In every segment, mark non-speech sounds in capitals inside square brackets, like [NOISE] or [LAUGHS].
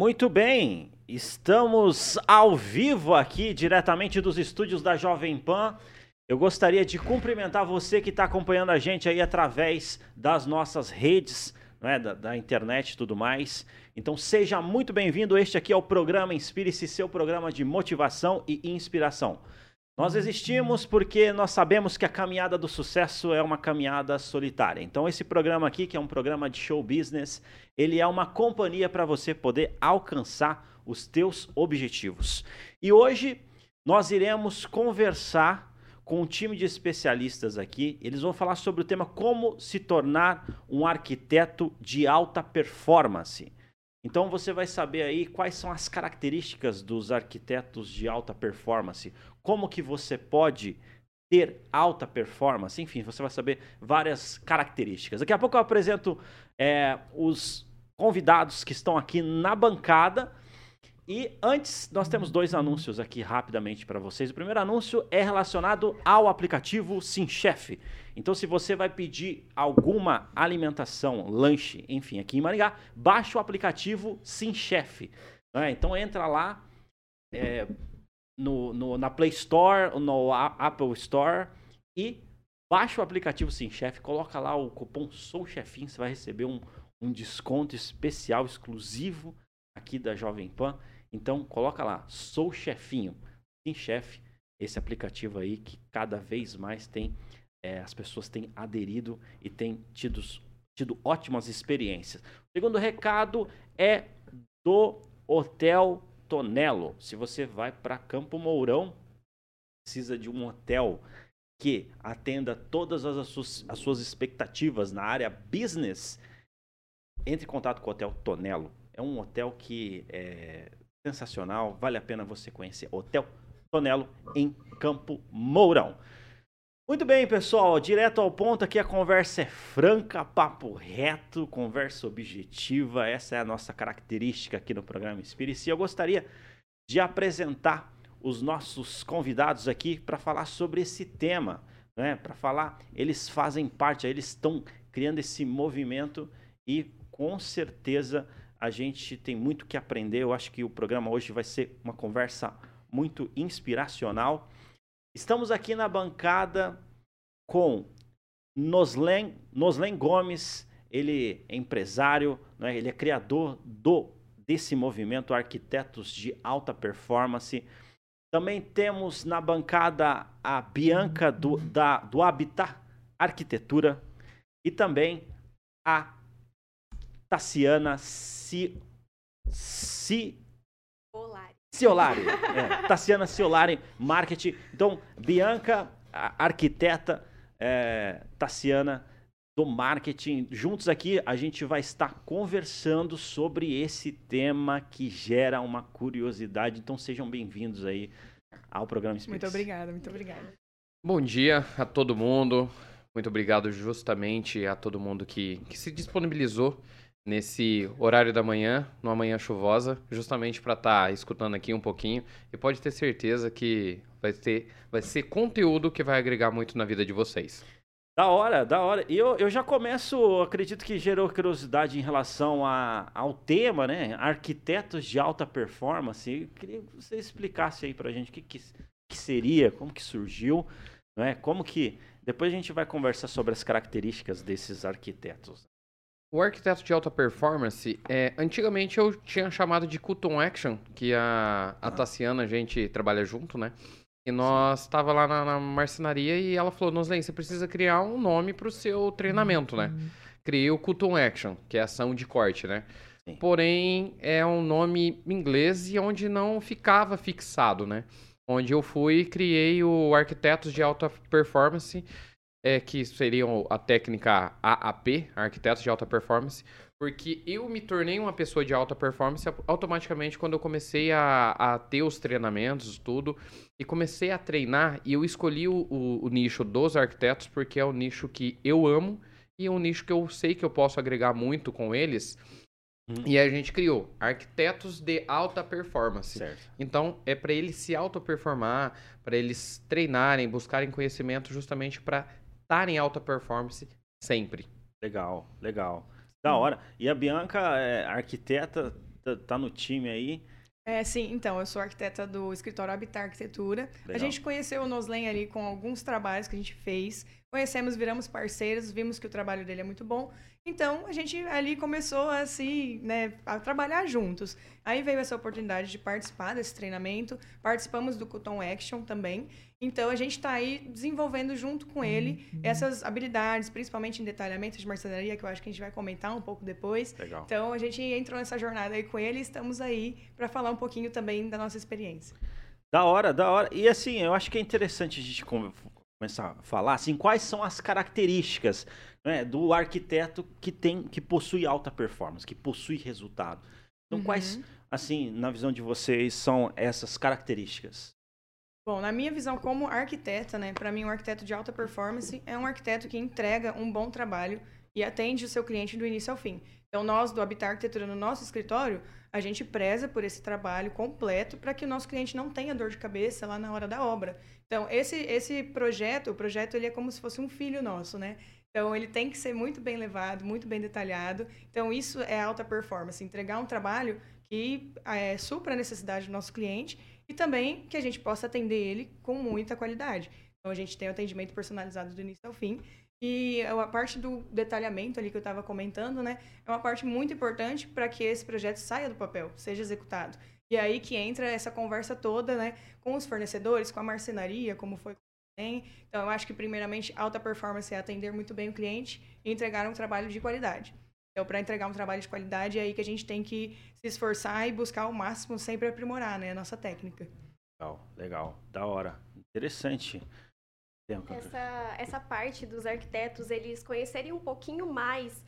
Muito bem, estamos ao vivo aqui, diretamente dos estúdios da Jovem Pan. Eu gostaria de cumprimentar você que está acompanhando a gente aí através das nossas redes, né, da, da internet e tudo mais. Então seja muito bem-vindo. Este aqui é o programa Inspire-se, seu programa de motivação e inspiração. Nós existimos porque nós sabemos que a caminhada do sucesso é uma caminhada solitária. Então esse programa aqui, que é um programa de show business, ele é uma companhia para você poder alcançar os teus objetivos. E hoje nós iremos conversar com um time de especialistas aqui. Eles vão falar sobre o tema como se tornar um arquiteto de alta performance. Então você vai saber aí quais são as características dos arquitetos de alta performance, como que você pode ter alta performance, enfim, você vai saber várias características. Daqui a pouco eu apresento é, os convidados que estão aqui na bancada. E antes, nós temos dois anúncios aqui rapidamente para vocês. O primeiro anúncio é relacionado ao aplicativo SimChef. Então, se você vai pedir alguma alimentação, lanche, enfim, aqui em Maringá, baixe o aplicativo SimChef. Né? Então, entra lá é, no, no, na Play Store, no Apple Store e baixa o aplicativo SimChef, coloca lá o cupom SouChefinho, você vai receber um, um desconto especial, exclusivo aqui da Jovem Pan. Então, coloca lá, Sou Chefinho, SimChef, esse aplicativo aí que cada vez mais tem é, as pessoas têm aderido e têm tido, tido ótimas experiências. O segundo recado é do Hotel Tonelo. Se você vai para Campo Mourão, precisa de um hotel que atenda todas as suas, as suas expectativas na área business, entre em contato com o Hotel Tonelo. É um hotel que é sensacional, vale a pena você conhecer. Hotel Tonelo em Campo Mourão. Muito bem, pessoal, direto ao ponto aqui a conversa é franca, papo reto, conversa objetiva, essa é a nossa característica aqui no programa Espírito. E eu gostaria de apresentar os nossos convidados aqui para falar sobre esse tema, né? Para falar, eles fazem parte, eles estão criando esse movimento e com certeza a gente tem muito que aprender. Eu acho que o programa hoje vai ser uma conversa muito inspiracional. Estamos aqui na bancada com Noslen, Noslen Gomes, ele é empresário, né? ele é criador do desse movimento Arquitetos de Alta Performance. Também temos na bancada a Bianca do, da, do Habitat Arquitetura e também a Tassiana Si, si, Ciolari. É, Tassiana Ciolari, marketing. Então, Bianca, arquiteta, é, Tassiana do marketing. Juntos aqui a gente vai estar conversando sobre esse tema que gera uma curiosidade. Então sejam bem-vindos aí ao programa Space. Muito obrigada, muito obrigada. Bom dia a todo mundo. Muito obrigado justamente a todo mundo que, que se disponibilizou nesse horário da manhã, numa manhã chuvosa, justamente para estar tá escutando aqui um pouquinho. E pode ter certeza que vai, ter, vai ser conteúdo que vai agregar muito na vida de vocês. Da hora, da hora. E eu, eu já começo, acredito que gerou curiosidade em relação a, ao tema, né? Arquitetos de alta performance. Eu queria que você explicasse aí pra gente o que, que, que seria, como que surgiu, né? Como que. Depois a gente vai conversar sobre as características desses arquitetos. O arquiteto de alta performance, é, antigamente eu tinha chamado de Cutton Action, que a, a Tassiana, a gente trabalha junto, né? E nós estava lá na, na, marcenaria e ela falou, Noslen, você precisa criar um nome para o seu treinamento, né? Uhum. Criei o Cutton Action, que é ação de corte, né? Sim. Porém, é um nome inglês e onde não ficava fixado, né? Onde eu fui e criei o Arquitetos de Alta Performance, é, que seriam a técnica AAP, Arquitetos de Alta Performance, porque eu me tornei uma pessoa de alta performance automaticamente quando eu comecei a, a ter os treinamentos, tudo, e comecei a treinar, e eu escolhi o, o, o, nicho dos arquitetos porque é o nicho que eu amo e é um nicho que eu sei que eu posso agregar muito com eles. Hum. E a gente criou arquitetos de alta performance. Certo. Então, é para eles se auto-performar, para eles treinarem, buscarem conhecimento justamente para estar em alta performance sempre. Legal, legal. Da hora. E a Bianca é arquiteta tá, tá no time aí. É, sim, então, eu sou arquiteta do escritório Habitar Arquitetura. Legal. A gente conheceu o Noslen ali com alguns trabalhos que a gente fez. Conhecemos, viramos parceiros, vimos que o trabalho dele é muito bom. Então, a gente ali começou a se, né, a trabalhar juntos. Aí veio essa oportunidade de participar desse treinamento. Participamos do Cuton Action também. Então, a gente está aí desenvolvendo junto com ele essas habilidades, principalmente em detalhamento de marcenaria, que eu acho que a gente vai comentar um pouco depois. Legal. Então, a gente entrou nessa jornada aí com ele e estamos aí para falar um pouquinho também da nossa experiência. Da hora, da hora. E assim, eu acho que é interessante a gente começar a falar assim, quais são as características né, do arquiteto que tem, que possui alta performance, que possui resultado. Então, Uhum. quais, assim, na visão de vocês, são essas características? Bom, na minha visão como arquiteta, né, para mim um arquiteto de alta performance é um arquiteto que entrega um bom trabalho e atende o seu cliente do início ao fim. Então, nós do Habitar Arquitetura no nosso escritório, a gente preza por esse trabalho completo para que o nosso cliente não tenha dor de cabeça lá na hora da obra. Então, esse esse projeto, o projeto ele é como se fosse um filho nosso, né? Então, ele tem que ser muito bem levado, muito bem detalhado. Então, isso é alta performance, entregar um trabalho que é, supra a necessidade do nosso cliente e também que a gente possa atender ele com muita qualidade. Então, a gente tem o atendimento personalizado do início ao fim. E a parte do detalhamento ali que eu estava comentando, né, é uma parte muito importante para que esse projeto saia do papel, seja executado. E aí que entra essa conversa toda, né, com os fornecedores, com a marcenaria, como foi tem. Então, eu acho que, primeiramente, alta performance é atender muito bem o cliente e entregar um trabalho de qualidade. Então, para entregar um trabalho de qualidade, é aí que a gente tem que se esforçar e buscar o máximo, sempre aprimorar né, a nossa técnica. Legal, legal, da hora. Interessante. Essa, essa parte dos arquitetos eles conhecerem um pouquinho mais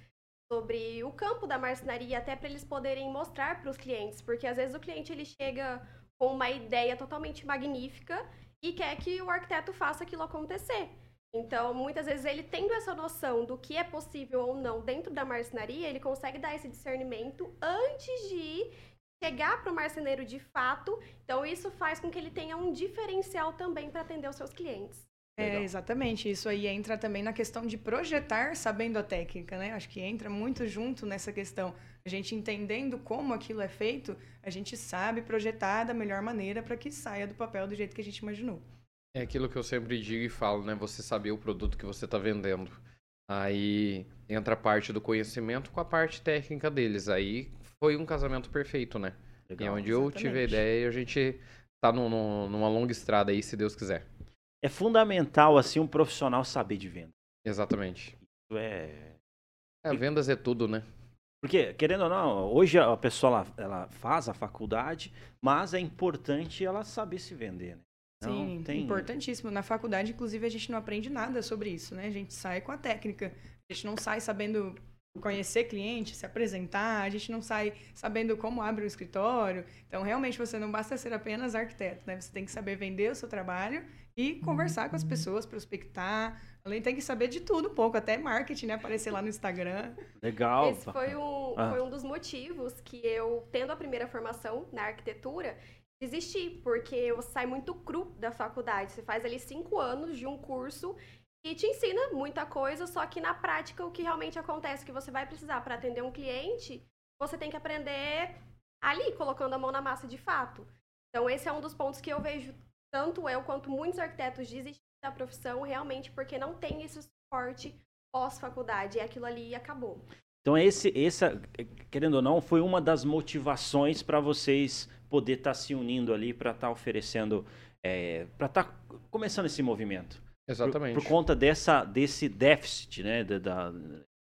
sobre o campo da marcenaria, até para eles poderem mostrar para os clientes, porque às vezes o cliente ele chega com uma ideia totalmente magnífica e quer que o arquiteto faça aquilo acontecer. Então, muitas vezes ele tendo essa noção do que é possível ou não dentro da marcenaria, ele consegue dar esse discernimento antes de chegar para o marceneiro de fato. Então, isso faz com que ele tenha um diferencial também para atender os seus clientes. Legal. É, exatamente. Isso aí entra também na questão de projetar sabendo a técnica, né? Acho que entra muito junto nessa questão. A gente entendendo como aquilo é feito, a gente sabe projetar da melhor maneira para que saia do papel do jeito que a gente imaginou. É aquilo que eu sempre digo e falo, né? Você saber o produto que você está vendendo. Aí entra a parte do conhecimento com a parte técnica deles. Aí foi um casamento perfeito, né? E é legal. onde eu tive a exatamente. ideia e a gente tá num- num- numa longa estrada aí, se Deus quiser. É fundamental, assim, um profissional saber de venda. Exatamente. Isso é... É, vendas é tudo, né? Porque, querendo ou não, hoje a pessoa ela, ela faz a faculdade, mas é importante ela saber se vender, né? Não Sim, tem- importantíssimo. Na faculdade, inclusive, a gente não aprende nada sobre isso, né? A gente sai com a técnica. A gente não sai sabendo conhecer cliente, se apresentar, a gente não sai sabendo como abre o escritório. Então, realmente, você não basta ser apenas arquiteto, né? Você tem que saber vender o seu trabalho e conversar com as pessoas, prospectar. Além, tem que saber de tudo um pouco, até marketing, né? Aparecer lá no Instagram. Legal. Esse foi um, Ah. foi um dos motivos que eu, tendo a primeira formação na arquitetura, desisti, porque você sai muito cru da faculdade. Você faz ali cinco anos de um curso e te ensina muita coisa, só que na prática o que realmente acontece que você vai precisar para atender um cliente, você tem que aprender ali, colocando a mão na massa de fato. Então esse é um dos pontos que eu vejo tanto eu quanto muitos arquitetos desistir da profissão realmente porque não tem esse suporte pós-faculdade. E aquilo ali acabou. Então esse, essa, querendo ou não, foi uma das motivações para vocês poder estar se unindo ali para estar oferecendo, para estar começando esse movimento. Por- Exatamente. Por, conta dessa, desse déficit, né, da, da-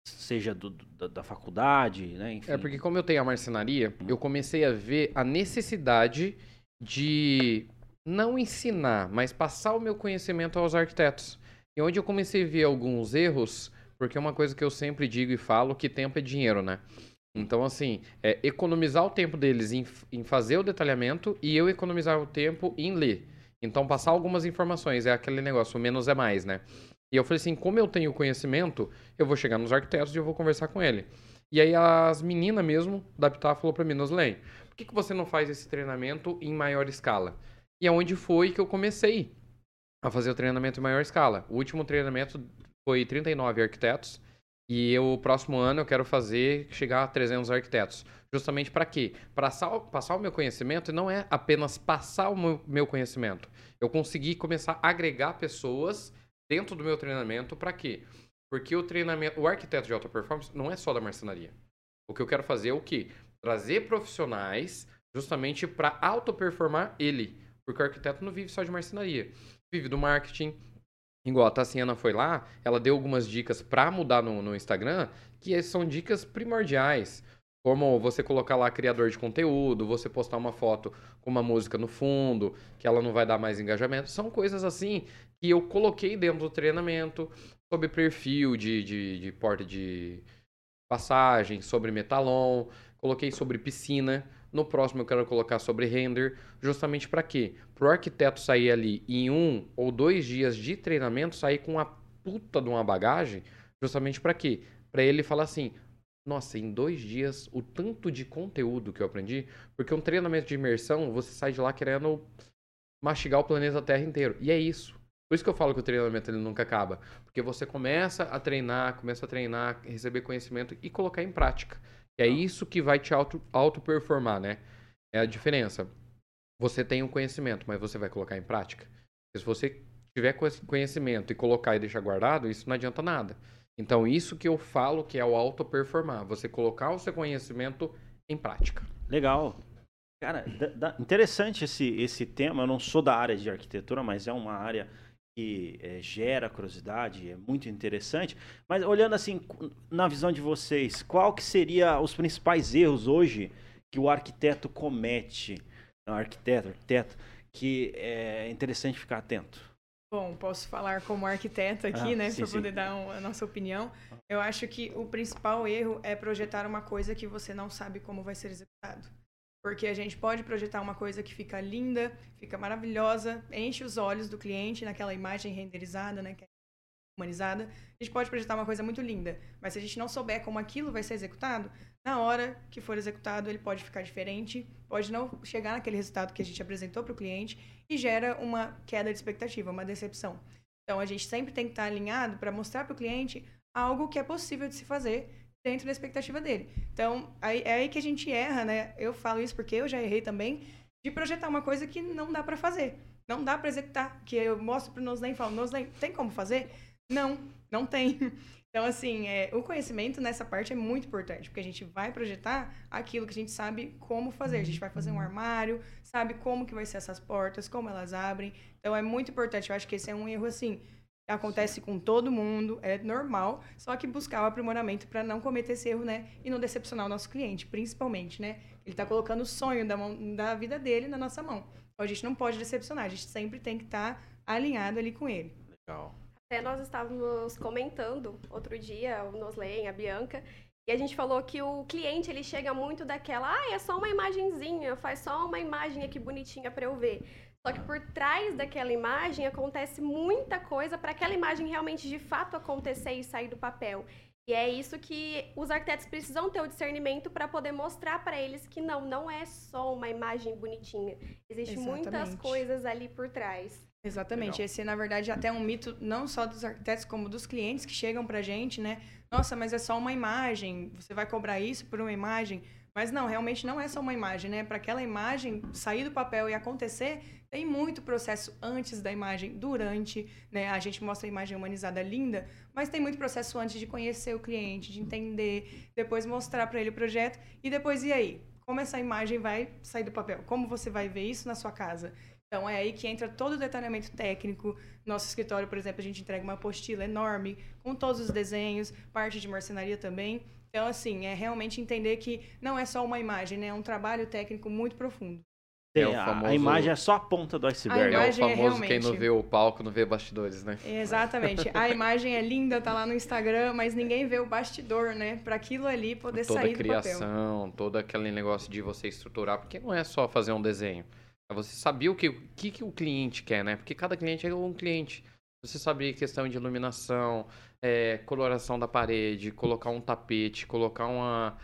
seja do- da, da faculdade, né, enfim. É porque como eu tenho a marcenaria, eu comecei a ver a necessidade de não ensinar, mas passar o meu conhecimento aos arquitetos. E onde eu comecei a ver alguns erros, porque é uma coisa que eu sempre digo e falo, que tempo é dinheiro, né? Então, assim, é economizar o tempo deles em, em fazer o detalhamento e eu economizar o tempo em ler. Então, passar algumas informações, é aquele negócio, menos é mais, né? E eu falei assim, como eu tenho conhecimento, eu vou chegar nos arquitetos e eu vou conversar com ele. E aí as meninas mesmo da Pitar falou pra mim, Noslen, por que, que você não faz esse treinamento em maior escala? E é onde foi que eu comecei a fazer o treinamento em maior escala. O último treinamento foi 39 arquitetos E o próximo ano eu quero fazer chegar a 300 arquitetos. Justamente para quê? Para passar o meu conhecimento e não é apenas passar o meu, conhecimento. Eu consegui começar a agregar pessoas dentro do meu treinamento para quê? Porque o treinamento, o arquiteto de alta performance não é só da marcenaria. O que eu quero fazer é o quê? Trazer profissionais justamente para auto-performar ele. Porque o arquiteto não vive só de marcenaria. Vive do marketing, Igual a Tassiana foi lá, ela deu algumas dicas para mudar no, no Instagram, que são dicas primordiais. Como você colocar lá criador de conteúdo, você postar uma foto com uma música no fundo, que ela não vai dar mais engajamento. São coisas assim que eu coloquei dentro do treinamento, sobre perfil de, de, de porta de passagem, sobre metalon, coloquei sobre piscina. No próximo eu quero colocar sobre render, justamente para quê? Para o arquiteto sair ali em um ou dois dias de treinamento, sair com uma puta de uma bagagem, justamente para quê? Para ele falar assim, nossa, em dois dias, o tanto de conteúdo que eu aprendi, porque um treinamento de imersão, você sai de lá querendo mastigar o planeta Terra inteiro. E é isso. Por isso que eu falo que o treinamento ele nunca acaba. Porque você começa a treinar, começa a treinar, receber conhecimento e colocar em prática. E é isso que vai te auto, auto-performar, né? É a diferença. Você tem um conhecimento, mas você vai colocar em prática? Porque se você tiver conhecimento e colocar e deixar guardado, isso não adianta nada. Então, isso que eu falo que é o auto-performar. Você colocar o seu conhecimento em prática. Legal. Cara, interessante esse, esse tema. Eu não sou da área de arquitetura, mas é uma área que é, gera curiosidade, é muito interessante. Mas olhando assim, na visão de vocês, qual que seria os principais erros hoje que o arquiteto comete? Não, arquiteto, arquiteto, que é interessante ficar atento. Bom, posso falar como arquiteto aqui, ah, né, para poder dar um, a nossa opinião. Eu acho que o principal erro é projetar uma coisa que você não sabe como vai ser executado. Porque a gente pode projetar uma coisa que fica linda, fica maravilhosa, enche os olhos do cliente naquela imagem renderizada, né, que é humanizada. A gente pode projetar uma coisa muito linda, mas se a gente não souber como aquilo vai ser executado, na hora que for executado, ele pode ficar diferente, pode não chegar naquele resultado que a gente apresentou para o cliente e gera uma queda de expectativa, uma decepção. Então, a gente sempre tem que estar alinhado para mostrar para o cliente algo que é possível de se fazer dentro da expectativa dele. Então, aí, é aí que a gente erra, né? Eu falo isso porque eu já errei também, de projetar uma coisa que não dá para fazer. Não dá para executar. Que eu mostro pro Noslen e falo, Noslen, tem como fazer? Não, não tem. Então, assim, é, o conhecimento nessa parte é muito importante, porque a gente vai projetar aquilo que a gente sabe como fazer. A gente vai fazer um armário, sabe como que vai ser essas portas, como elas abrem. Então, é muito importante. Eu acho que esse é um erro, assim, acontece com todo mundo, é normal, só que buscar o aprimoramento para não cometer esse erro, né? E não decepcionar o nosso cliente, principalmente, né? Ele está colocando o sonho da, mão, da vida dele na nossa mão. Então a gente não pode decepcionar, a gente sempre tem que estar tá alinhado ali com ele. Legal. Até nós estávamos comentando outro dia, o Noslen, a Bianca, e a gente falou que o cliente ele chega muito daquela, ah, é só uma imagenzinha, faz só uma imagem aqui bonitinha para eu ver. Só que por trás daquela imagem acontece muita coisa para aquela imagem realmente de fato acontecer e sair do papel. E é isso que os arquitetos precisam ter o discernimento para poder mostrar para eles que não, não é só uma imagem bonitinha. Existem muitas coisas ali por trás. Exatamente. Legal. Esse é, na verdade, até um mito não só dos arquitetos, como dos clientes que chegam pra gente, né? Nossa, mas é só uma imagem. Você vai cobrar isso por uma imagem? Mas não, realmente não é só uma imagem, né? Para aquela imagem sair do papel e acontecer, tem muito processo antes da imagem, durante, né? A gente mostra a imagem humanizada linda, mas tem muito processo antes de conhecer o cliente, de entender, depois mostrar para ele o projeto e depois e aí? Como essa imagem vai sair do papel? Como você vai ver isso na sua casa? Então é aí que entra todo o detalhamento técnico. Nosso escritório, por exemplo, a gente entrega uma apostila enorme com todos os desenhos, parte de marcenaria também. Então, assim, é realmente entender que não é só uma imagem, né? É um trabalho técnico muito profundo. É o famoso... A imagem é só a ponta do iceberg. É o é famoso é realmente... quem não vê o palco não vê bastidores, né? Exatamente. A imagem é linda, tá lá no Instagram, mas ninguém vê o bastidor, né? Para aquilo ali poder toda sair do papel. Toda a criação, todo aquele negócio de você estruturar, porque não é só fazer um desenho. É você saber o que, o que, que o cliente quer, né? Porque cada cliente é um cliente. Você saber questão de iluminação, é, coloração da parede, colocar um tapete, colocar uma,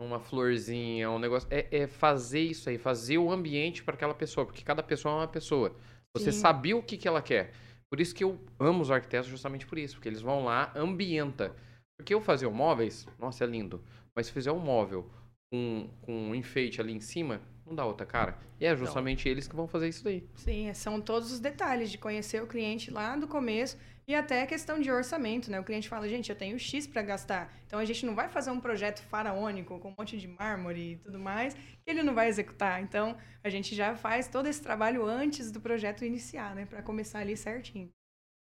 uma florzinha, um negócio. É, é fazer isso aí, fazer o ambiente para aquela pessoa, porque cada pessoa é uma pessoa. Você Sim. sabia o que, que ela quer. Por isso que eu amo os arquitetos justamente por isso, porque eles vão lá, ambienta. Porque eu fazer um móveis, nossa, é lindo. Mas se fizer um móvel com, com um enfeite ali em cima, não dá outra cara. E é justamente eles que vão fazer isso daí. Sim, é, são todos os detalhes de conhecer o cliente lá do começo e até a questão de orçamento, né? O cliente fala, gente, eu tenho X para gastar. Então a gente não vai fazer um projeto faraônico com um monte de mármore e tudo mais, que ele não vai executar. Então a gente já faz todo esse trabalho antes do projeto iniciar, né? Para começar ali certinho.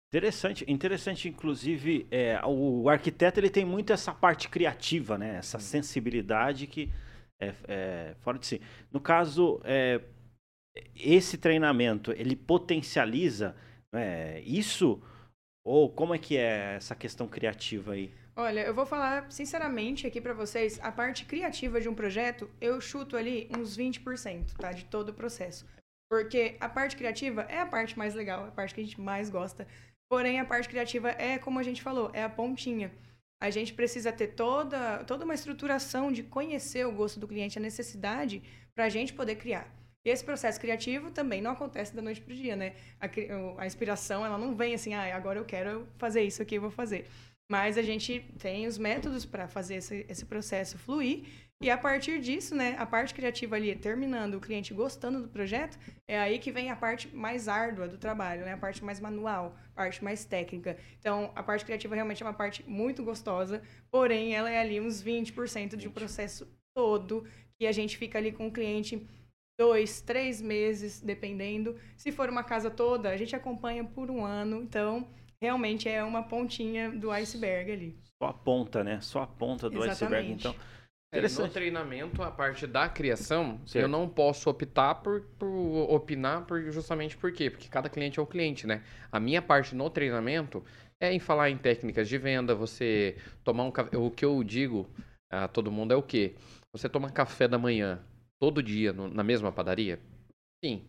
Interessante, interessante, inclusive, é, o arquiteto ele tem muito essa parte criativa, né? Essa sensibilidade que é, é fora de si. No caso, é, esse treinamento ele potencializa é, isso ou como é que é essa questão criativa aí? Olha, eu vou falar sinceramente aqui para vocês, a parte criativa de um projeto, eu chuto ali uns 20%, tá, de todo o processo. Porque a parte criativa é a parte mais legal, a parte que a gente mais gosta. Porém, a parte criativa é, como a gente falou, é a pontinha. A gente precisa ter toda, toda uma estruturação de conhecer o gosto do cliente, a necessidade, para a gente poder criar. E esse processo criativo também não acontece da noite para o dia, né? A, a, inspiração, ela não vem assim, ah, agora eu quero fazer isso aqui, eu vou fazer. Mas a gente tem os métodos para fazer esse, esse processo fluir e a partir disso, né, a parte criativa ali, terminando, o cliente gostando do projeto, é aí que vem a parte mais árdua do trabalho, né, a parte mais manual, a parte mais técnica. Então, a parte criativa realmente é uma parte muito gostosa, porém, ela é ali uns 20% de um processo todo, que a gente fica ali com o cliente dois, três meses, dependendo. Se for uma casa toda, a gente acompanha por um ano, então realmente é uma pontinha do iceberg ali. Só a ponta, né? Só a ponta do Exatamente. iceberg, então. É, no treinamento, a parte da criação, certo. eu não posso optar por, por opinar por, justamente por quê? Porque cada cliente é um cliente, né? A minha parte no treinamento é em falar em técnicas de venda, você tomar um café. O que eu digo a todo mundo é o quê? Você toma café da manhã todo dia no, na mesma padaria? Sim.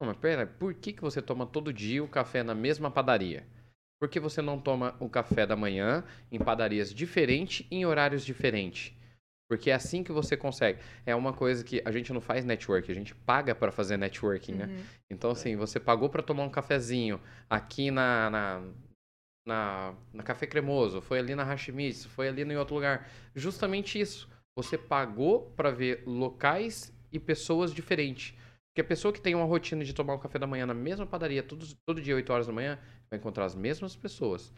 Não, mas pera, por que, que você toma todo dia o café na mesma padaria? Por que você não toma o café da manhã em padarias diferentes em horários diferentes? Porque é assim que você consegue. É uma coisa que a gente não faz network, a gente paga para fazer networking, né? uhum. né? Então, assim, você pagou para tomar um cafezinho aqui na, na, na, na Café Cremoso, foi ali na Hashimiz, foi ali em outro lugar. Justamente isso. Você pagou para ver locais e pessoas diferentes. Porque a pessoa que tem uma rotina de tomar um café da manhã na mesma padaria, todo, todo dia, 8 horas da manhã, vai encontrar as mesmas pessoas.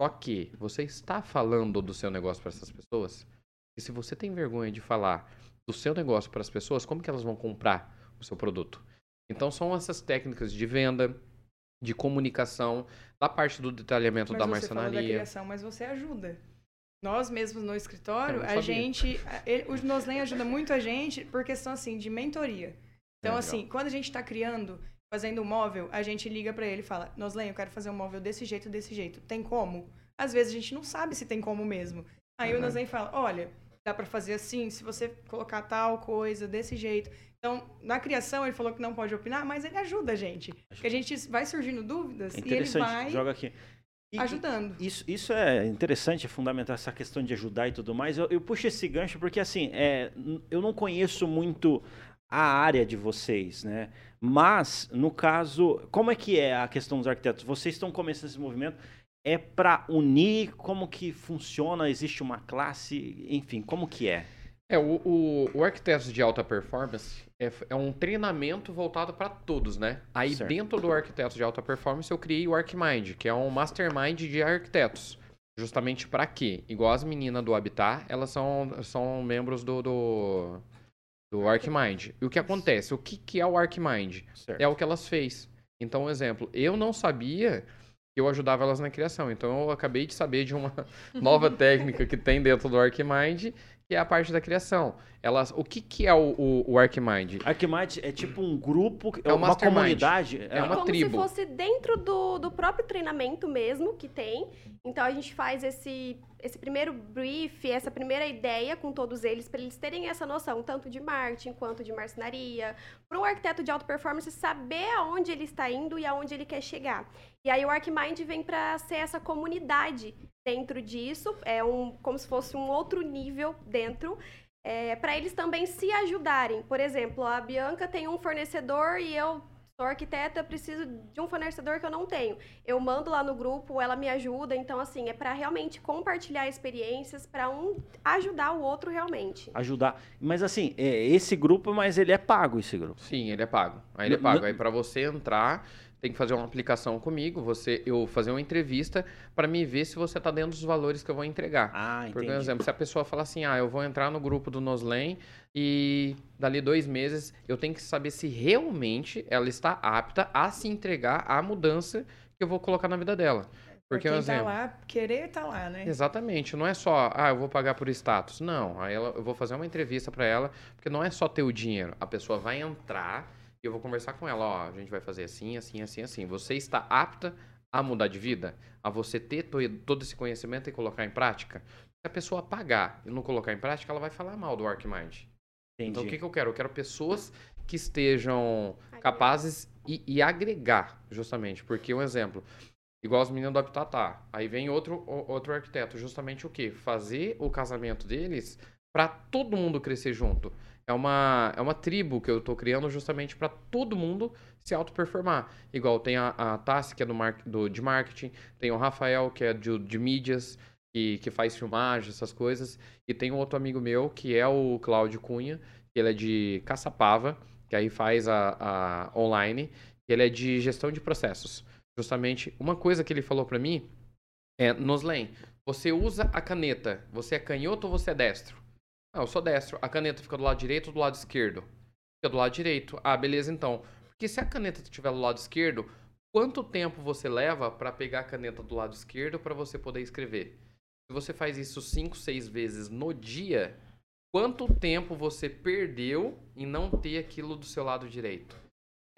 Só que você está falando do seu negócio para essas pessoas e se você tem vergonha de falar do seu negócio para as pessoas, como que elas vão comprar o seu produto? Então são essas técnicas de venda, de comunicação, da parte do detalhamento mas da marcenaria. Da criação, mas você ajuda. Nós mesmos no escritório, a gente, ele, o Noslen ajuda muito a gente por questão assim de mentoria. Então é assim, quando a gente está criando, fazendo um móvel, a gente liga para ele e fala: Noslen, eu quero fazer um móvel desse jeito, desse jeito. Tem como? Às vezes a gente não sabe se tem como mesmo. Aí uhum. o Noslen fala: olha, dá para fazer assim, se você colocar tal coisa desse jeito. Então, na criação ele falou que não pode opinar, mas ele ajuda a gente. Porque a gente vai surgindo dúvidas é e ele vai joga aqui. E, ajudando. Isso, isso é interessante, é fundamental essa questão de ajudar e tudo mais. Eu, eu puxo esse gancho porque assim, é, eu não conheço muito a área de vocês, né? Mas, no caso, como é que é a questão dos arquitetos? Vocês estão começando esse movimento é para unir? Como que funciona? Existe uma classe? Enfim, como que é? É, o, o, o Arquitetos de Alta Performance é, é um treinamento voltado para todos, né? Aí certo. dentro do Arquitetos de Alta Performance eu criei o ArcMind, que é um mastermind de arquitetos. Justamente para quê? Igual as meninas do Habitat, elas são, são membros do, do, do ArcMind. E o que acontece? O que, que é o ArcMind? Certo. É o que elas fez. Então, um exemplo, eu não sabia eu ajudava elas na criação. Então eu acabei de saber de uma [LAUGHS] nova técnica que tem dentro do ArcMind, que é a parte da criação. Elas, o que, que é o, o, o ArcMind? ArcMind é tipo um grupo, é, é uma comunidade. É, é uma como tribo. Como se fosse dentro do, do próprio treinamento mesmo que tem. Então a gente faz esse esse primeiro brief, essa primeira ideia com todos eles, para eles terem essa noção, tanto de marketing quanto de marcenaria, para um arquiteto de alta performance saber aonde ele está indo e aonde ele quer chegar. E aí o ArcMind vem para ser essa comunidade dentro disso, é um, como se fosse um outro nível dentro, é, para eles também se ajudarem. Por exemplo, a Bianca tem um fornecedor e eu sou arquiteta, preciso de um fornecedor que eu não tenho. Eu mando lá no grupo, ela me ajuda. Então, assim, é para realmente compartilhar experiências, para um ajudar o outro realmente. Ajudar. Mas assim, é esse grupo, mas ele é pago, esse grupo. Sim, ele é pago. Aí ele é pago. Aí para você entrar, tem que fazer uma aplicação comigo, você eu fazer uma entrevista para me ver se você está dentro dos valores que eu vou entregar. Ah, entendi. Por exemplo, se a pessoa fala assim, ah, eu vou entrar no grupo do Noslen e dali dois meses eu tenho que saber se realmente ela está apta a se entregar à mudança que eu vou colocar na vida dela. Porque, um quem tá exemplo, lá, querer tá lá, né? Exatamente, não é só, ah, eu vou pagar por status. Não, aí ela, eu vou fazer uma entrevista para ela, porque não é só ter o dinheiro. A pessoa vai entrar eu vou conversar com ela, ó, a gente vai fazer assim, assim, assim, assim. Você está apta a mudar de vida? A você ter to- todo esse conhecimento e colocar em prática? Se a pessoa pagar e não colocar em prática, ela vai falar mal do ArcMind. Entendi. Então, o que, que eu quero? Eu quero pessoas que estejam capazes e, e agregar, justamente. Porque, um exemplo, igual os meninos do Habitatá. Aí vem outro, outro arquiteto, justamente o quê? Fazer o casamento deles para todo mundo crescer junto. É uma, é uma tribo que eu tô criando justamente para todo mundo se auto-performar. Igual tem a, a Tassi, que é do, mar, do, de marketing, tem o Rafael, que é de, de mídias, que, que faz filmagem, essas coisas. E tem um outro amigo meu, que é o Cláudio Cunha, que ele é de Caçapava, que aí faz a, a online, ele é de gestão de processos. Justamente, uma coisa que ele falou para mim é, Noslen, você usa a caneta, você é canhoto ou você é destro? Ah, eu sou destro. A caneta fica do lado direito ou do lado esquerdo? Fica do lado direito. Ah, beleza então. Porque se a caneta estiver do lado esquerdo, quanto tempo você leva para pegar a caneta do lado esquerdo para você poder escrever? Se você faz isso 5, 6 vezes no dia, quanto tempo você perdeu em não ter aquilo do seu lado direito?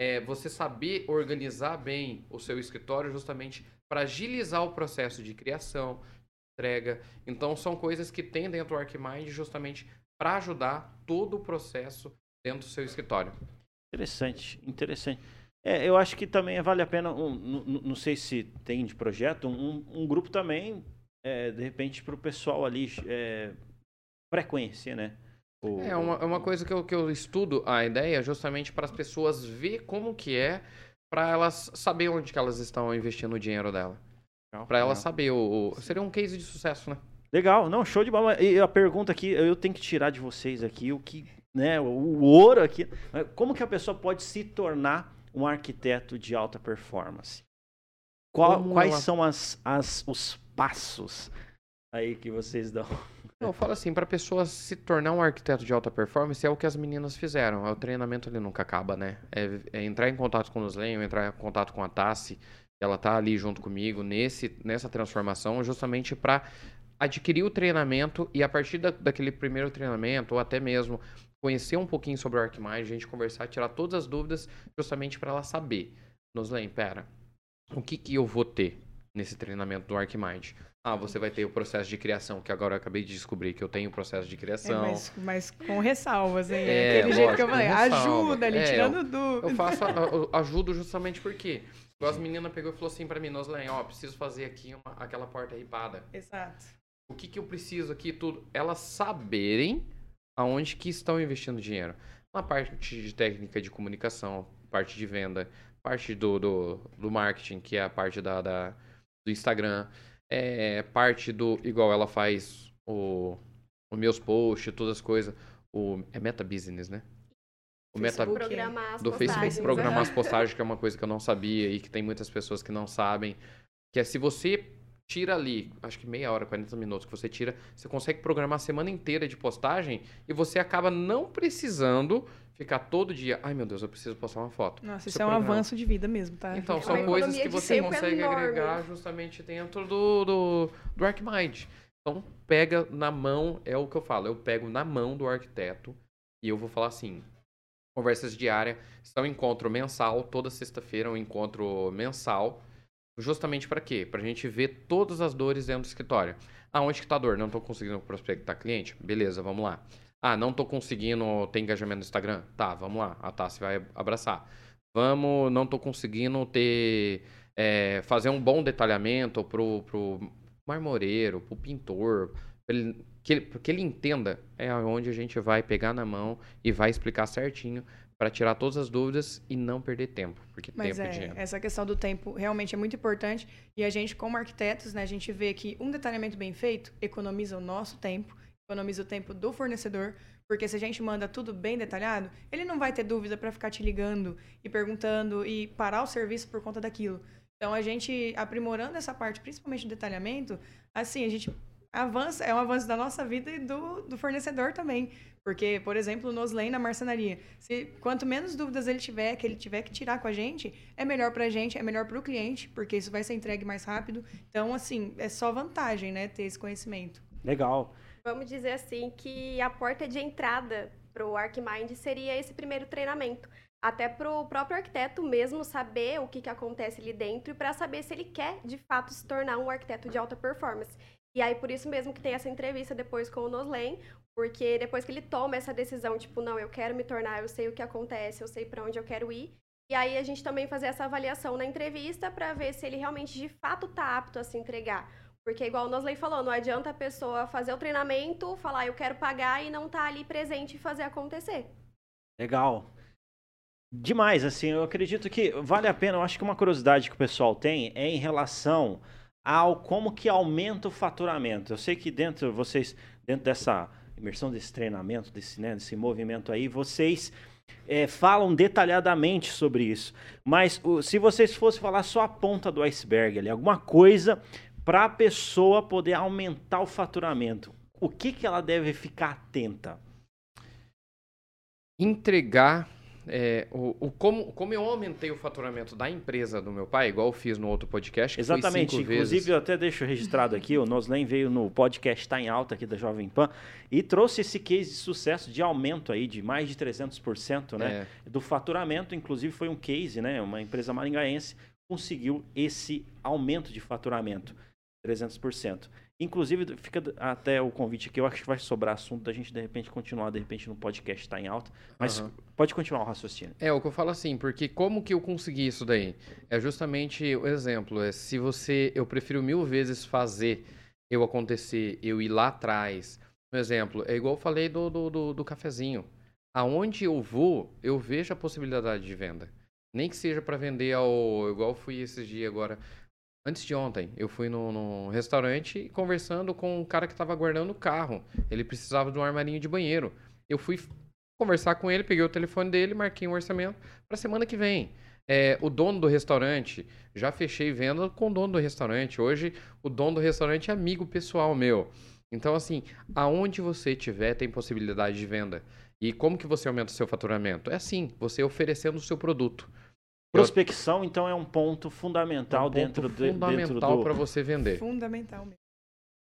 É você saber organizar bem o seu escritório justamente para agilizar o processo de criação, entrega. Então são coisas que tem dentro do ArcMind justamente para ajudar todo o processo dentro do seu escritório. Interessante, interessante. É, eu acho que também vale a pena, um, não sei se tem de projeto, um, um grupo também, é, de repente, para o pessoal ali é, frequência, né? O- É uma, é uma coisa que eu, que eu estudo a ideia justamente para as pessoas ver como que é, para elas saber onde que elas estão investindo o dinheiro dela. Para elas saber o, o- Seria um case de sucesso, né? Legal, não, show de bola. E a pergunta aqui, eu tenho que tirar de vocês aqui o que, né, o ouro aqui. Como que a pessoa pode se tornar um arquiteto de alta performance? Qual- quais ela- são as, as, os passos aí que vocês dão? Eu falo assim, para pessoa se tornar um arquiteto de alta performance é o que as meninas fizeram. É o treinamento ele nunca acaba, né? É, é entrar em contato com o Noslen, entrar em contato com a Tassi, ela tá ali junto comigo nesse, nessa transformação, justamente para adquirir o treinamento e a partir da- daquele primeiro treinamento, ou até mesmo conhecer um pouquinho sobre o ArcMind, a gente conversar, tirar todas as dúvidas, justamente para ela saber. Noslen, pera, o que que eu vou ter nesse treinamento do ArcMind? Ah, você vai ter o processo de criação, que agora eu acabei de descobrir que eu tenho o processo de É, criação. mas, mas com ressalvas, hein? É, Aquele jeito que eu lógico, falei, ajuda ali, É, tirando dúvida. Eu faço, [LAUGHS] eu ajudo justamente porque igual as meninas pegou e falou assim pra mim, Noslen, ó, preciso fazer aqui uma- aquela porta ripada. Exato. O que que eu preciso aqui, tudo. Elas saberem aonde que estão investindo dinheiro. Na parte de técnica de comunicação, parte de venda, parte do, do, do marketing, que é a parte da, da- do Instagram, é, parte do. Igual ela faz o, os meus posts, todas as coisas. O, é meta business, né? O meta, Facebook. Programar as do Facebook postagens. programar as postagens, que é uma coisa que eu não sabia e que tem muitas pessoas que não sabem. Que é se você tira ali, acho que meia hora, 40 minutos que você tira, você consegue programar a semana inteira de postagem e você acaba não precisando ficar todo dia, ai meu Deus, eu preciso postar uma foto. Nossa, Você isso é um programa. avanço de vida mesmo, tá? Então, É são coisas que você consegue enorme. agregar justamente dentro do, do, do ArcMind. Então, pega na mão, é o que eu falo, eu pego na mão do arquiteto e eu vou falar assim, conversas diárias, são encontro mensal, toda sexta-feira é um encontro mensal, justamente para quê? Pra gente ver todas as dores dentro do escritório. Ah, tá a dor? Não tô conseguindo prospectar cliente? Beleza, vamos lá. Ah, não tô conseguindo ter engajamento no Instagram? Tá, vamos lá. A Tassi vai abraçar. Vamos, não tô conseguindo ter, é, fazer um bom detalhamento pro, pro marmoreiro, pro pintor, ele- que ele, que ele entenda é onde a gente vai pegar na mão e vai explicar certinho para tirar todas as dúvidas e não perder tempo, porque Mas tempo é, é, dinheiro. essa questão do tempo realmente é muito importante. E a gente, como arquitetos, né, a gente vê que um detalhamento bem feito economiza o nosso tempo, economiza o tempo do fornecedor, porque se a gente manda tudo bem detalhado, ele não vai ter dúvida para ficar te ligando e perguntando e parar o serviço por conta daquilo. Então a gente aprimorando essa parte, principalmente do detalhamento, assim, a gente avança, é um avanço da nossa vida e do, do fornecedor também. Porque, por exemplo, no Osley, na marcenaria, se quanto menos dúvidas ele tiver, que ele tiver que tirar com a gente, é melhor pra gente, é melhor pro cliente, porque isso vai ser entregue mais rápido. Então, assim, é só vantagem, né, ter esse conhecimento. Legal. Vamos dizer assim que a porta de entrada para o ArcMind seria esse primeiro treinamento. Até para o próprio arquiteto mesmo saber o que, que acontece ali dentro e para saber se ele quer, de fato, se tornar um arquiteto de alta performance. E aí, por isso mesmo que tem essa entrevista depois com o Noslen, porque depois que ele toma essa decisão, tipo, não, eu quero me tornar, eu sei o que acontece, eu sei para onde eu quero ir. E aí a gente também fazer essa avaliação na entrevista para ver se ele realmente de fato está apto a se entregar. Porque, igual o Nosley falou, não adianta a pessoa fazer o treinamento, falar eu quero pagar e não tá ali presente e fazer acontecer. Legal. Demais, assim, eu acredito que vale a pena. Eu acho que uma curiosidade que o pessoal tem é em relação ao como que aumenta o faturamento. Eu sei que dentro, vocês, dentro dessa imersão desse treinamento, desse, né, desse movimento aí, vocês é, falam detalhadamente sobre isso. Mas o, se vocês fossem falar só a ponta do iceberg ali, alguma coisa para a pessoa poder aumentar o faturamento, o que, que ela deve ficar atenta? Entregar é, o, o, como, como eu aumentei o faturamento da empresa do meu pai, igual eu fiz no outro podcast. Que Exatamente. Inclusive, vezes. eu até deixo registrado aqui, o Noslen veio no podcast Está em Alta aqui da Jovem Pan e trouxe esse case de sucesso de aumento aí de mais de 300% né, é. do faturamento. Inclusive, foi um case, né? Uma empresa maringaense conseguiu esse aumento de faturamento. 300%. Inclusive, fica até o convite aqui, eu acho que vai sobrar assunto da gente, de repente, continuar, de repente, no podcast está em alta. Mas uhum. pode continuar o raciocínio. É, o que eu falo assim, porque como que eu consegui isso daí? É justamente o exemplo, é se você, eu prefiro mil vezes fazer eu acontecer, eu ir lá atrás. Um exemplo, é igual eu falei do, do, do, do cafezinho. Aonde eu vou, eu vejo a possibilidade de venda. Nem que seja para vender ao. Igual fui esses dias agora Antes de ontem, eu fui no, no restaurante conversando com um cara que estava guardando o carro. Ele precisava de um armarinho de banheiro. Eu fui conversar com ele, peguei o telefone dele, marquei um orçamento para semana que vem. É, o dono do restaurante, já fechei venda com o dono do restaurante. Hoje, o dono do restaurante é amigo pessoal meu. Então, assim, aonde você tiver, tem possibilidade de venda. E como que você aumenta o seu faturamento? É assim, você oferecendo o seu produto. Prospecção, então, é um ponto fundamental um ponto dentro, de, fundamental do... para você vender. Fundamental mesmo.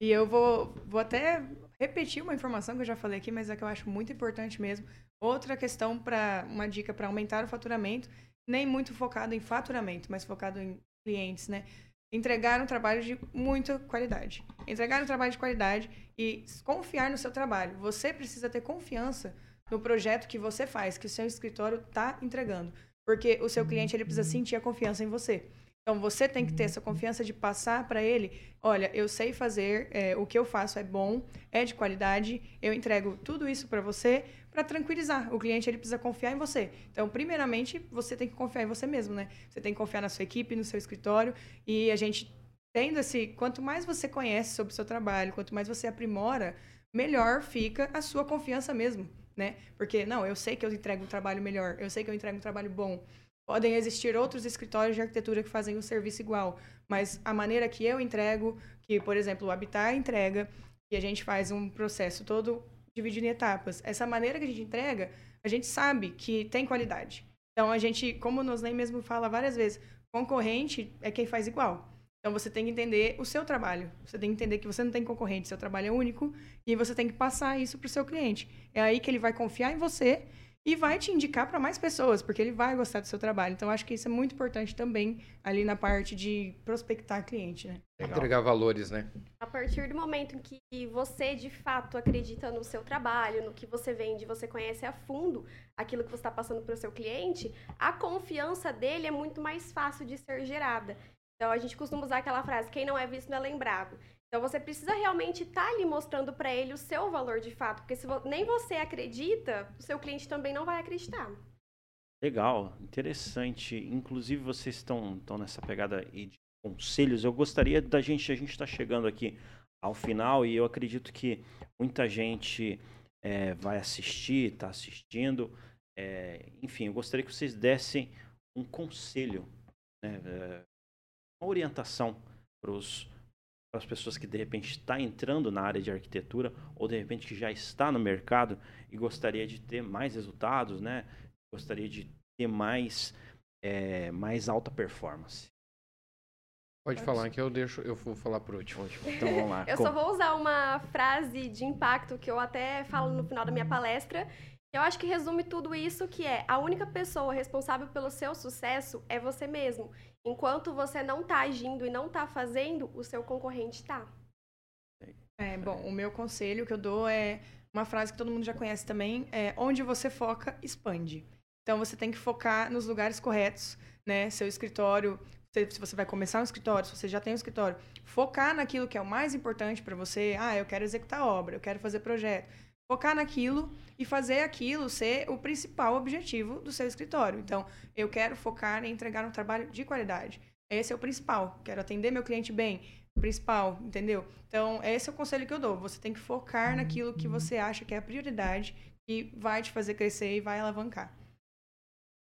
E eu vou, vou até repetir uma informação que eu já falei aqui, mas é que eu acho muito importante mesmo. Outra questão para uma dica para aumentar o faturamento, nem muito focado em faturamento, mas focado em clientes, né? Entregar um trabalho de muita qualidade. Entregar um trabalho de qualidade e confiar no seu trabalho. Você precisa ter confiança no projeto que você faz, que o seu escritório está entregando. Porque o seu cliente ele precisa sentir a confiança em você. Então você tem que ter essa confiança de passar para ele, olha, eu sei fazer, é, o que eu faço é bom, é de qualidade, eu entrego tudo isso para você para tranquilizar. O cliente ele precisa confiar em você. Então, primeiramente, você tem que confiar em você mesmo, né? Você tem que confiar na sua equipe, no seu escritório e a gente tendo esse, quanto mais você conhece sobre o seu trabalho, quanto mais você aprimora, melhor fica a sua confiança mesmo né? Porque, não, eu sei que eu entrego um trabalho melhor, eu sei que eu entrego um trabalho bom. Podem existir outros escritórios de arquitetura que fazem um serviço igual, mas a maneira que eu entrego, que, por exemplo, o Habitat entrega, que a gente faz um processo todo dividido em etapas. Essa maneira que a gente entrega, a gente sabe que tem qualidade. Então, a gente, como o nem mesmo fala várias vezes, concorrente é quem faz igual. Então você tem que entender o seu trabalho. Você tem que entender que você não tem concorrente, seu trabalho é único e você tem que passar isso para o seu cliente. É aí que ele vai confiar em você e vai te indicar para mais pessoas, porque ele vai gostar do seu trabalho. Então acho que isso é muito importante também ali na parte de prospectar cliente, né? Legal. Entregar valores, né? A partir do momento em que você de fato acredita no seu trabalho, no que você vende, você conhece a fundo aquilo que você está passando para o seu cliente, a confiança dele é muito mais fácil de ser gerada. Então a gente costuma usar aquela frase: quem não é visto não é lembrado. Então você precisa realmente estar tá ali mostrando para ele o seu valor de fato, porque se nem você acredita, o seu cliente também não vai acreditar. Legal, interessante. Inclusive, vocês estão, nessa pegada aí de conselhos. Eu gostaria da gente, a gente está chegando aqui ao final e eu acredito que muita gente é, vai assistir, está assistindo. É, enfim, eu gostaria que vocês dessem um conselho, né, é, uma orientação para as pessoas que de repente está entrando na área de arquitetura ou de repente que já está no mercado e gostaria de ter mais resultados, né? Gostaria de ter mais, é, mais alta performance. Pode falar que eu deixo, eu vou falar por último. Então vamos lá. eu só vou usar uma frase de impacto que eu até falo no final da minha palestra. Eu acho que resume tudo isso que é a única pessoa responsável pelo seu sucesso é você mesmo. Enquanto você não está agindo e não está fazendo, o seu concorrente está. É, bom, o meu conselho que eu dou é uma frase que todo mundo já conhece também, é onde você foca, expande. Então você tem que focar nos lugares corretos, né? Seu escritório, se você vai começar um escritório, se você já tem um escritório, focar naquilo que é o mais importante para você. Ah, eu quero executar obra, eu quero fazer projeto. Focar naquilo e fazer aquilo ser o principal objetivo do seu escritório. Então, eu quero focar em entregar um trabalho de qualidade. Esse é o principal. Quero atender meu cliente bem. Principal, entendeu? Então, esse é o conselho que eu dou. Você tem que focar naquilo que você acha que é a prioridade e vai te fazer crescer e vai alavancar.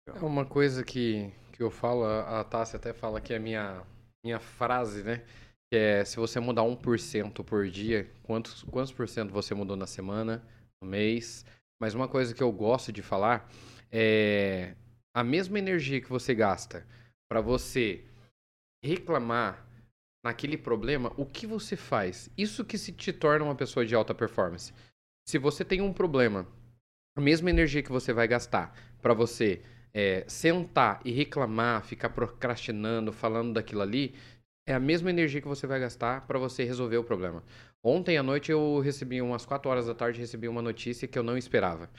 É uma coisa que, que eu falo, a Tássia até fala que é minha, minha frase, né? Que é, se você mudar 1% por dia, quantos, quantos por cento você mudou na semana, no mês? Mas uma coisa que eu gosto de falar é a mesma energia que você gasta para você reclamar naquele problema, o que você faz? Isso que se te torna uma pessoa de alta performance. Se você tem um problema, a mesma energia que você vai gastar para você é, sentar e reclamar, ficar procrastinando, falando daquilo ali, é a mesma energia que você vai gastar para você resolver o problema. Ontem à noite eu recebi, umas 4 horas da tarde, recebi uma notícia que eu não esperava.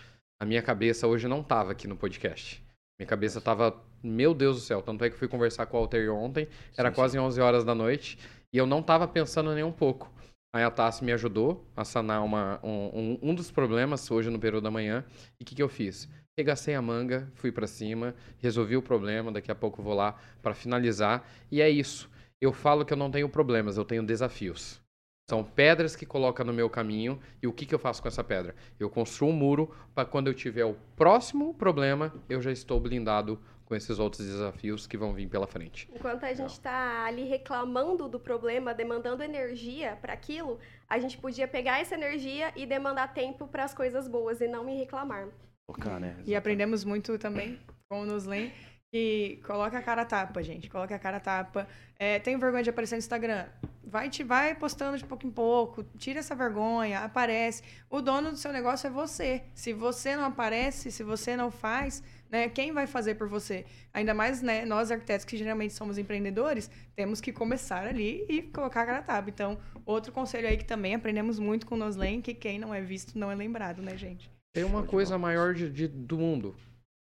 A minha cabeça hoje não estava aqui no podcast. Minha cabeça estava, meu Deus do céu. Tanto é que fui conversar com o Alter ontem, era sim, quase sim. 11 horas da noite, e eu não estava pensando nem um pouco. Aí a Tassi me ajudou a sanar uma, um, um, dos problemas hoje no período da manhã. E o que, que eu fiz? Regacei a manga, fui para cima, resolvi o problema, daqui a pouco vou lá para finalizar. E é isso. Eu falo que eu não tenho problemas, eu tenho desafios. São pedras que coloca no meu caminho e o que, que eu faço com essa pedra? Eu construo um muro para quando eu tiver o próximo problema, eu já estou blindado com esses outros desafios que vão vir pela frente. Enquanto a gente está ali reclamando do problema, demandando energia para aquilo, a gente podia pegar essa energia e demandar tempo para as coisas boas e não me reclamar. Focar, né? E aprendemos muito também com o Nuslen. E coloca a cara tapa, gente. Coloca a cara tapa. É, tem vergonha de aparecer no Instagram? Vai, te, vai postando de pouco em pouco. Tira essa vergonha, aparece. O dono do seu negócio é você. Se você não aparece, se você não faz, né, quem vai fazer por você? Ainda mais né, nós arquitetos que geralmente somos empreendedores, temos que começar ali e colocar a cara tapa. Então, outro conselho aí que também aprendemos muito com o Noslen, que quem não é visto não é lembrado, né, gente? Tem uma coisa maior de, de, do mundo.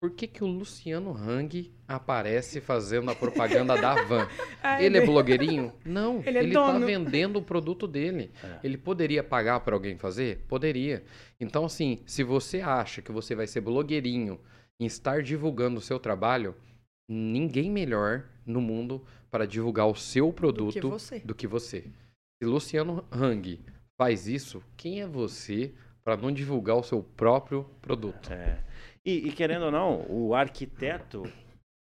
Por que, que o Luciano Hang aparece fazendo a propaganda da van? [LAUGHS] Ai, ele é blogueirinho? Não, ele, é ele tá vendendo o produto dele. É. Ele poderia pagar para alguém fazer? Poderia. Então, assim, se você acha que você vai ser blogueirinho em estar divulgando o seu trabalho, ninguém melhor no mundo para divulgar o seu produto do que você. Do que você. Se Luciano Hang faz isso, quem é você para não divulgar o seu próprio produto. É. E, e, querendo ou não, o arquiteto,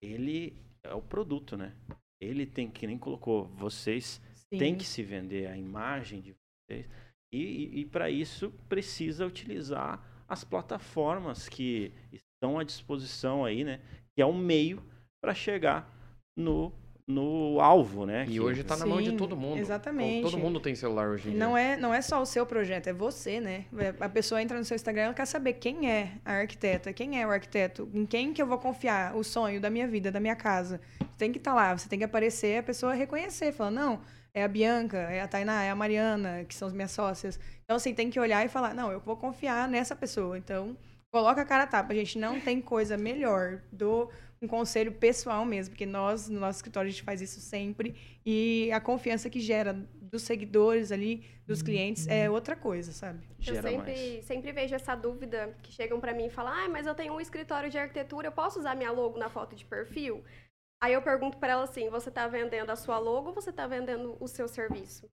ele é o produto, né? Ele tem que nem colocou, vocês Sim. têm que se vender a imagem de vocês. E, e, e para isso precisa utilizar as plataformas que estão à disposição aí, né? Que é um meio para chegar no no alvo, né? E que... hoje está na mão de todo mundo. Exatamente. Todo mundo tem celular hoje em não dia. É, não é só o seu projeto, é você, né? A pessoa entra no seu Instagram, ela quer saber quem é a arquiteta, quem é o arquiteto, em quem que eu vou confiar o sonho da minha vida, da minha casa. Você tem que estar tá lá, você tem que aparecer, a pessoa reconhecer, falar, não, é a Bianca, é a Tainá, é a Mariana, que são as minhas sócias. Então, assim, tem que olhar e falar, não, eu vou confiar nessa pessoa. Então, coloca a cara a tapa. A gente não tem coisa melhor do um conselho pessoal mesmo, porque nós, no nosso escritório, a gente faz isso sempre. E a confiança que gera dos seguidores ali, dos clientes, é outra coisa, sabe? Eu Gera sempre, mais. sempre vejo essa dúvida que chegam pra mim e falam: ah, mas eu tenho um escritório de arquitetura, eu posso usar minha logo na foto de perfil? Aí eu pergunto pra ela assim: você tá vendendo a sua logo ou você tá vendendo o seu serviço?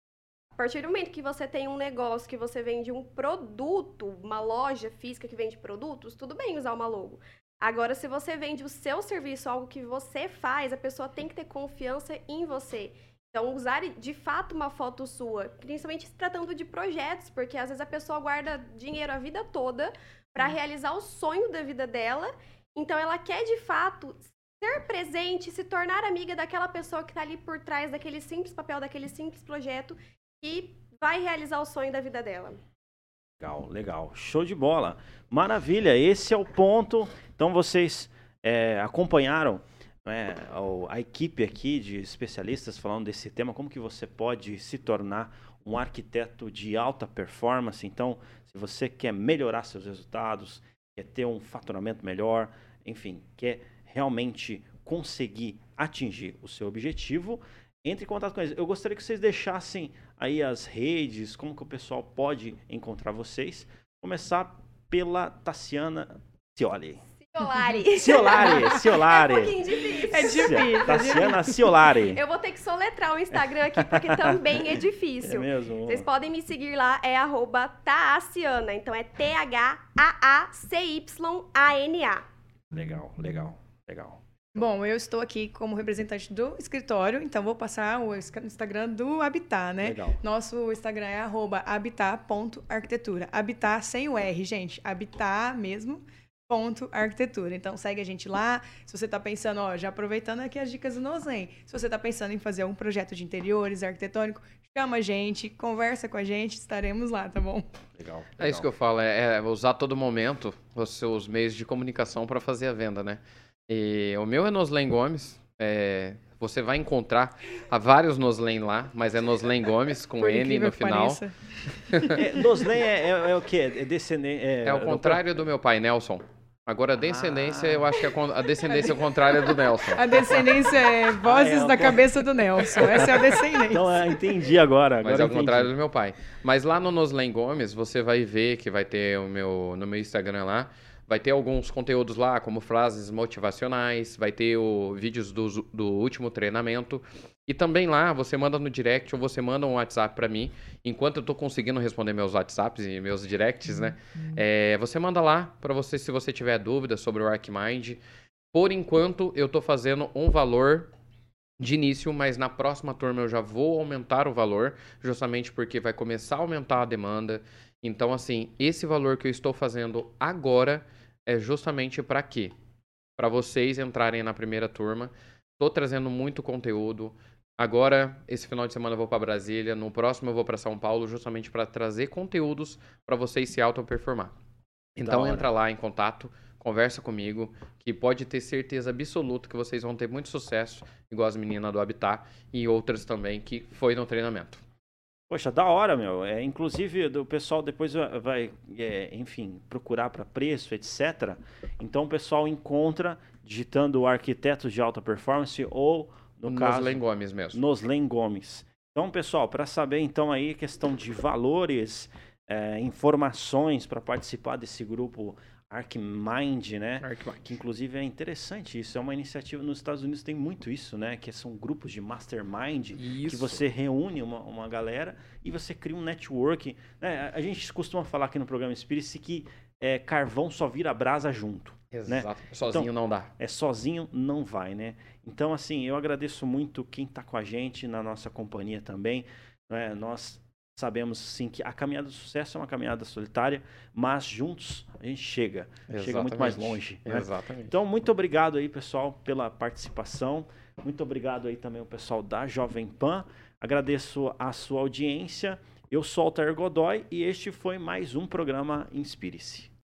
A partir do momento que você tem um negócio, que você vende um produto, uma loja física que vende produtos, tudo bem usar uma logo. Agora, se você vende o seu serviço, algo que você faz, a pessoa tem que ter confiança em você. Então, usar de fato uma foto sua, principalmente se tratando de projetos, porque às vezes a pessoa guarda dinheiro a vida toda para realizar o sonho da vida dela. Então, ela quer de fato ser presente, se tornar amiga daquela pessoa que está ali por trás daquele simples papel, daquele simples projeto que vai realizar o sonho da vida dela. Legal, legal. Show de bola. Maravilha, esse é o ponto. Então vocês é, acompanharam o- a equipe aqui de especialistas falando desse tema, como que você pode se tornar um arquiteto de alta performance. Então, se você quer melhorar seus resultados, quer ter um faturamento melhor, enfim, quer realmente conseguir atingir o seu objetivo, entre em contato com eles. Eu gostaria que vocês deixassem aí as redes, como que o pessoal pode encontrar vocês. Começar pela Tassiana Cioli. Ciolari. [LAUGHS] Ciolari, É um Ciolari. pouquinho difícil. É difícil. é Tassiana Ciolari. Eu vou ter que soletrar o Instagram aqui, porque também é É difícil. mesmo? Vocês podem me seguir lá, é arroba Taaciana. Então é T-H-A-A-C-Y-A-N-A. Legal, legal, legal. Bom, eu estou aqui como representante do escritório, então vou passar o Instagram do Habitat, né? Legal. Nosso Instagram é arroba habitat.arquitetura. Habitat sem o R, gente. Habitat mesmo, ponto arquitetura. Então segue a gente lá. Se você está pensando, ó, já aproveitando aqui as dicas do Nozen, se você está pensando em fazer um projeto de interiores arquitetônico, chama a gente, conversa com a gente, estaremos lá, tá bom? Legal. É isso que eu falo, é, é usar a todo momento os seus meios de comunicação para fazer a venda, né? E o meu é Noslen Gomes. é, você vai encontrar há vários Noslen lá, mas é Noslen Gomes com Por N no final. [LAUGHS] É, Noslen é, é, é o quê? É descendente. É, É o contrário do meu pai, Nelson. Agora, a descendência, eu acho que é con- a descendência é o contrário do Nelson. A descendência é vozes Ah, é, da ok. cabeça do Nelson. Essa é a descendência. Então, é, entendi agora. agora Mas é o contrário do meu pai. Mas lá no Noslen Gomes, você vai ver que vai ter o meu, no meu Instagram lá, vai ter alguns conteúdos lá, como frases motivacionais, vai ter o, vídeos do, do último treinamento. E também lá, você manda no direct ou você manda um WhatsApp pra mim. Enquanto eu tô conseguindo responder meus WhatsApps e meus directs, né? É, você manda lá pra você, se você tiver dúvida sobre o ArcMind. Por enquanto, eu tô fazendo um valor de início, mas na próxima turma eu já vou aumentar o valor, justamente porque vai começar a aumentar a demanda. Então, assim, esse valor que eu estou fazendo agora é justamente para quê? Para vocês entrarem na primeira turma. Estou trazendo muito conteúdo. Agora, esse final de semana eu vou para Brasília, no próximo eu vou para São Paulo, justamente para trazer conteúdos para vocês se auto-performar. Então, entra lá em contato, conversa comigo, que pode ter certeza absoluta que vocês vão ter muito sucesso, igual as meninas do Habitat e outras também que foi no treinamento. Poxa, da hora, meu. É, inclusive, o pessoal depois vai, é, enfim, procurar para preço, etc. Então, o pessoal encontra digitando arquitetos de alta performance ou, no Nos caso, Len Gomes mesmo. Noslen Gomes. Então, pessoal, para saber então aí questão de valores, é, informações para participar desse grupo ArcMind, né? Que inclusive é interessante isso, é uma iniciativa nos Estados Unidos tem muito isso, né? Que são grupos de mastermind que Isso. você reúne uma, uma galera e você cria um network. né? A gente costuma falar aqui no programa Spirit que é, carvão só vira brasa junto. Exato. Sozinho não dá. É sozinho não vai, né? Então, assim, eu agradeço muito quem está com a gente na nossa companhia também. né? Nós sabemos, sim, que a caminhada do sucesso é uma caminhada solitária, mas juntos a gente chega. Chega muito mais Exatamente. longe. né? Exatamente. Então, muito obrigado aí, pessoal, pela participação. Muito obrigado aí também o pessoal da Jovem Pan. Agradeço a sua audiência. Eu sou Altair Godoy e este foi mais um programa Inspire-se.